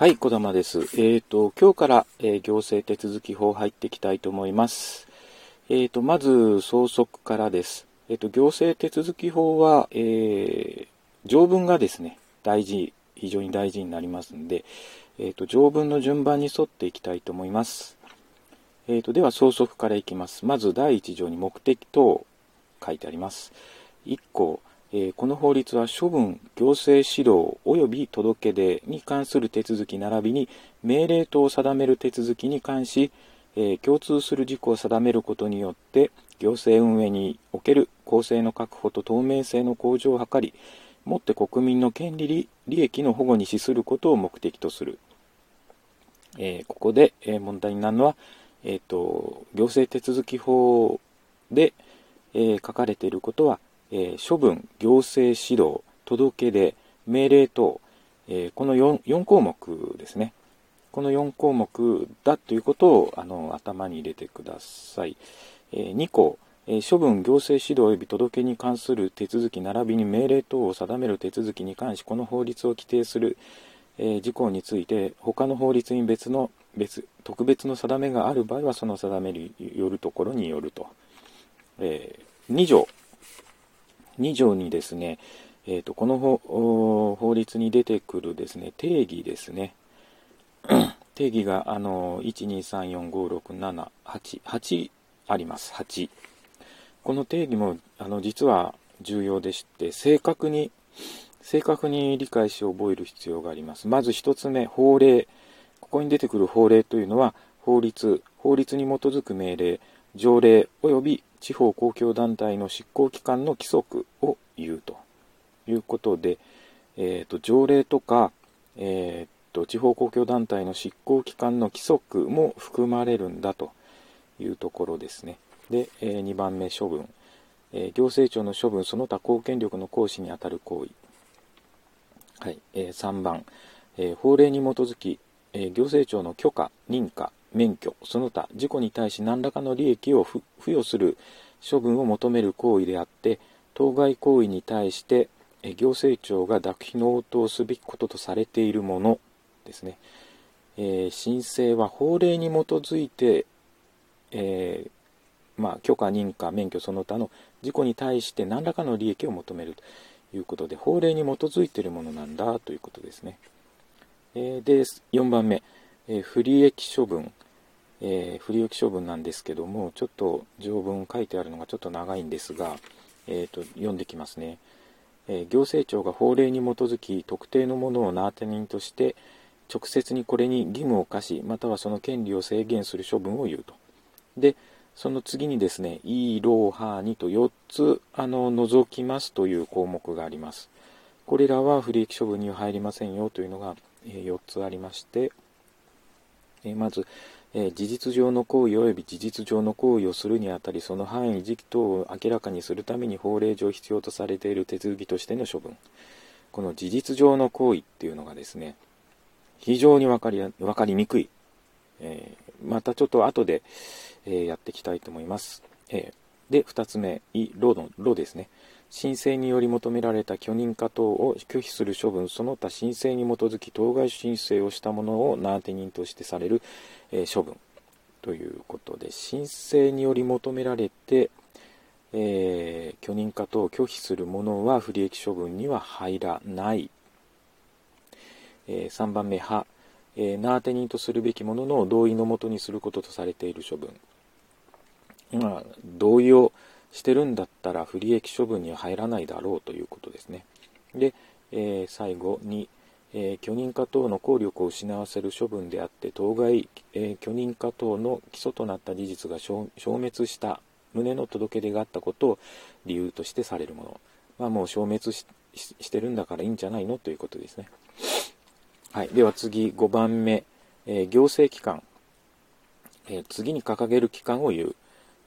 はい、小玉です。えっ、と、今日から、えー行政手続き法入っていきたいと思います。えっ、と、まず、総則からです。えっ、と、行政手続き法は、え条文がですね、大事、非常に大事になりますので、えっ、と、条文の順番に沿っていきたいと思います。えっ、と、では、総則からいきます。まず、第一条に目的等書いてあります。1項、えーこの法律は処分、行政指導及び届け出に関する手続き並びに命令等を定める手続きに関し、えー共通する事項を定めることによって行政運営における公正の確保と透明性の向上を図り、もって国民の権利利益の保護に資することを目的とする。えーここで、え問題になるのは、えーと、行政手続き法で、えー書かれていることは、えー処分、行政指導、届け出、命令等、えーこの 4, 4項目ですね。この4項目だということをあの頭に入れてください。えー2項、え処分、行政指導及び届けに関する手続き並びに命令等を定める手続きに関し、この法律を規定する、え事項について、他の法律に別の別特別の定めがある場合は、その定めによるところによると。え2条。2条にですね、えーとこの法法律に出てくるですね定義ですね。定義があの123456788あります。8この定義もあの実は重要でして正確に正確に理解し覚える必要があります。まず1つ目法令。ここに出てくる法令というのは法律法律に基づく命令条例及び地方公共団体の執行機関の規則を言うと。いうことで、えー、と条例とか、えー、と地方公共団体の執行機関の規則も含まれるんだというところですね。で、え2番目処分、えー行政庁の処分その他公権力の行使にあたる行為、はいえー3番、え法令に基づき、え行政庁の許可、認可、免許、その他事故に対し何らかの利益を付与する処分を求める行為であって、当該行為に対して、行政庁が諾否の応答すべきこととされているものですね。えー申請は法令に基づいて、えーまあ、許可、認可、免許その他の事故に対して何らかの利益を求めるということで、法令に基づいているものなんだということですね。えーで、4番目、え不利益処分、え不利益処分なんですけども、ちょっと条文書いてあるのがちょっと長いんですが、えーと読んできますね。え行政庁が法令に基づき特定のものを名当て人として直接にこれに義務を課しまたはその権利を制限する処分を言うと。でその次にですね「イーローハーニ」と4つあの除きますという項目があります。これらは不利益処分には入りませんよというのが、4つありまして、えまず、え事実上の行為及び事実上の行為をするにあたりその範囲時期等を明らかにするために法令上必要とされている手続きとしての処分。この事実上の行為っていうのがですね非常に分かり分かりにくい、えーまたちょっと後で、えーやっていきたいと思います、えーで2つ目「い」「ろ」の「ろ」ですね。申請により求められた許認可等を拒否する処分その他申請に基づき当該申請をした者を名当て人としてされる、えー処分。ということで申請により求められて、えー許認可等を拒否する者は不利益処分には入らない、えー3番目「は」えー名当て人とするべきものの同意のもとにすることとされている処分。まあ同意をしてるんだったら不利益処分には入らないだろうということですね。で、えー最後に、えー許認可等の効力を失わせる処分であって当該、えー許認可等の基礎となった事実が消滅した旨の届け出があったことを理由としてされるもの。まあもう消滅してるんだからいいんじゃないのということですね。はい、では次5番目、えー行政機関、え次に掲げる機関を言う、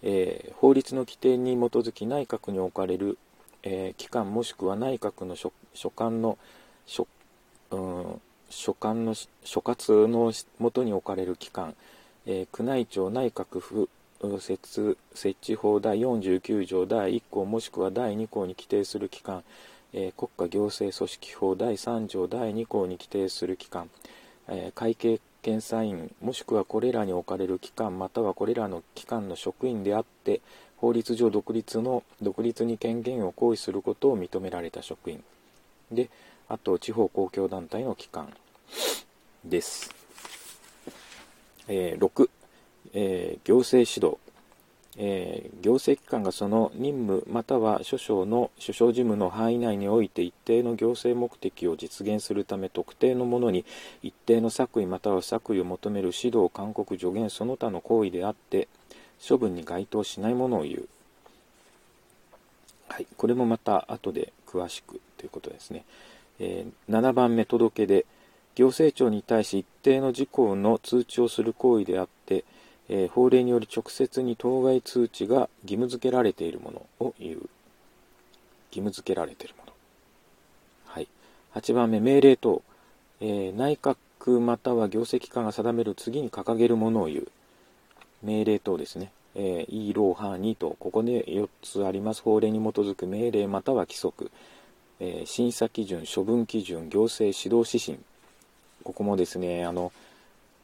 えー法律の規定に基づき内閣に置かれる、えー機関もしくは内閣の所管の所,、うん、所管の所轄のもとに置かれる機関、えー宮内庁内閣府設設置法第49条第1項もしくは第2項に規定する機関、え国家行政組織法第3条第2項に規定する機関え、会計検査員もしくはこれらに置かれる機関またはこれらの機関の職員であって法律上独立の独立に権限を行使することを認められた職員。であと地方公共団体の機関です、えー、6、えー、行政指導。えー、行政機関がその任務または諸省の首相事務の範囲内において一定の行政目的を実現するため特定のものに一定の作為または作為を求める指導勧告助言その他の行為であって処分に該当しないものを言う、はい、これもまた後で詳しくということですね、えー、7番目届け出行政庁に対し一定の事項の通知をする行為であってえー、法令により直接に当該通知が義務付けられているものを言う。義務付けられているもの。はい。8番目、命令等。えー、内閣または行政機関が定める次に掲げるものを言う。命令等ですね。えー、イーローハーニと、ここで4つあります。法令に基づく命令または規則。えー、審査基準、処分基準、行政指導指針。ここもですね、あの、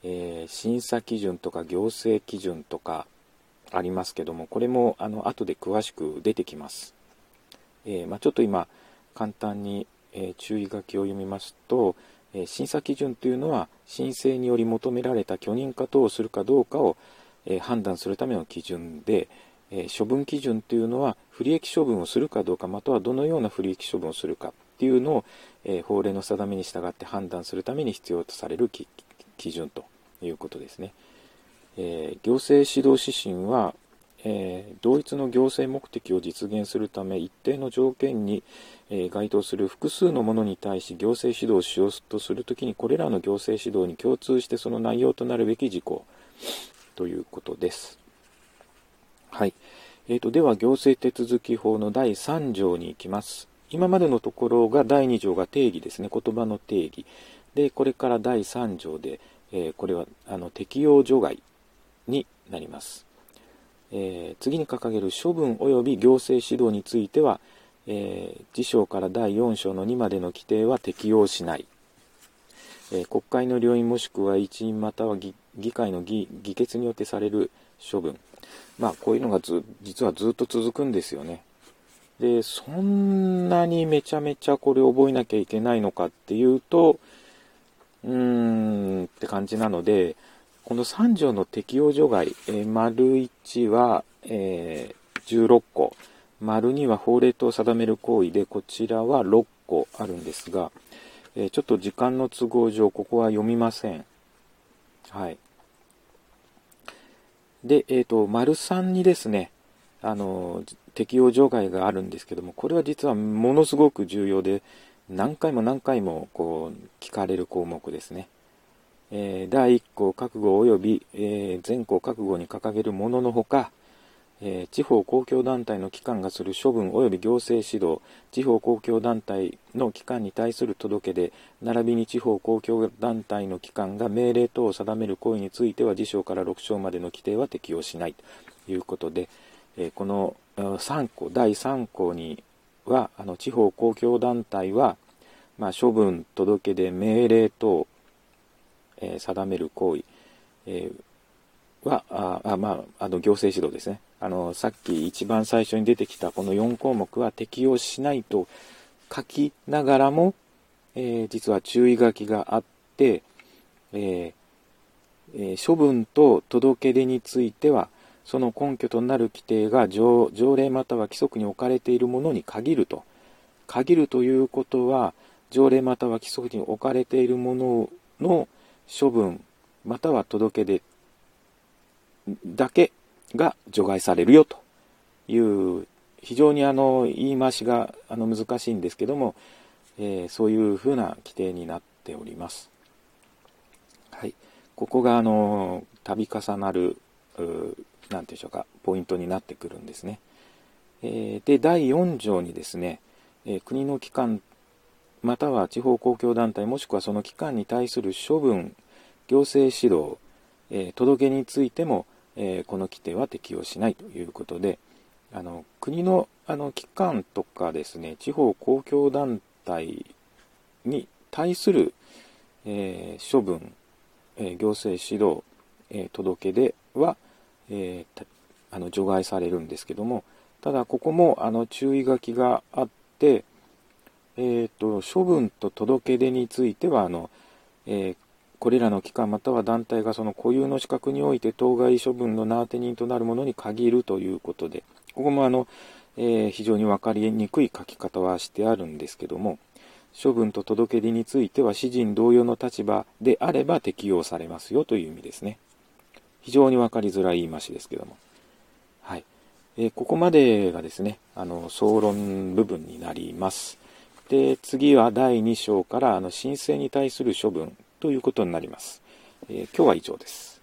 えー、審査基準とか行政基準とかありますけども、これもあの後で詳しく出てきます。えー、まあ、ちょっと今、簡単に、えー、注意書きを読みますと、え審査基準というのは申請により求められた許認可等をするかどうかを、え判断するための基準で、え処分基準というのは不利益処分をするかどうかまたはどのような不利益処分をするかっていうのを、え法令の定めに従って判断するために必要とされる基準基準ということですね。えー、行政指導指針は、えー、同一の行政目的を実現するため一定の条件に、えー、該当する複数のものに対し行政指導をしようとするときにこれらの行政指導に共通してその内容となるべき事項ということです。はい。えーと、では行政手続き法の第3条に行きます。今までのところが第2条が定義ですね。言葉の定義。で、これから第3条で、えー、これはあの適用除外になります。えー、次に掲げる処分及び行政指導については、えー、辞書から第4章の2までの規定は適用しない。え、国会の両院もしくは一員または議会の議議決によってされる処分。まあ、こういうのがず実はずっと続くんですよね。で、そんなにめちゃめちゃこれ覚えなきゃいけないのかっていうと、うーんって感じなので、この3条の適用除外、えー、丸1は、えー、16個、丸2は法令と定める行為で、こちらは6個あるんですが、えー、ちょっと時間の都合上、ここは読みません。はい。で、えっ、ー、と、丸3にですね、あの、適用除外があるんですけども、これは実はものすごく重要で、何回も何回もこう聞かれる項目ですね。えー、第1項覚悟及び、えー、全項覚悟に掲げるもののほか、えー、地方公共団体の機関がする処分及び行政指導、地方公共団体の機関に対する届け出、並びに地方公共団体の機関が命令等を定める行為については、辞書から6章までの規定は適用しないということで、えこの3項、第3項には、あの地方公共団体は、まあ、処分、届け出、命令等、えー、定める行為、えー、は、あまあ、あの行政指導ですね。あの、さっき一番最初に出てきたこの4項目は適用しないと書きながらも、えー、実は注意書きがあって、えー、処分と届け出については、その根拠となる規定が条例または規則に置かれているものに限ると。限るということは、条例または規則に置かれているものの処分または届け出だけが除外されるよという非常にあの言い回しがあの難しいんですけども、えー、そういうふうな規定になっております。はい、ここがあの度重なる何ていうんでしょうか、ポイントになってくるんですね。えー、で、第4条にですね、え、国の機関、または地方公共団体、もしくはその機関に対する処分、行政指導、え、届けについても、えこの規定は適用しないということで、あの国のあの機関とかですね、地方公共団体に対する、えー、処分、えー、行政指導、えー、届け出は、えあの除外されるんですけども、ただここもあの注意書きがあって、えーと、処分と届け出についてはあの、えー、これらの機関または団体がその固有の資格において当該処分の名当て人となるものに限るということで、ここもあの、えー、非常に分かりにくい書き方はしてあるんですけども、処分と届け出については詩人同様の立場であれば適用されますよという意味ですね。非常にわかりづらい言い回しですけども。はい。え、ここまでがですね、あの、総論部分になります。で、次は第2章から、あの、申請に対する処分ということになります。えー、今日は以上です。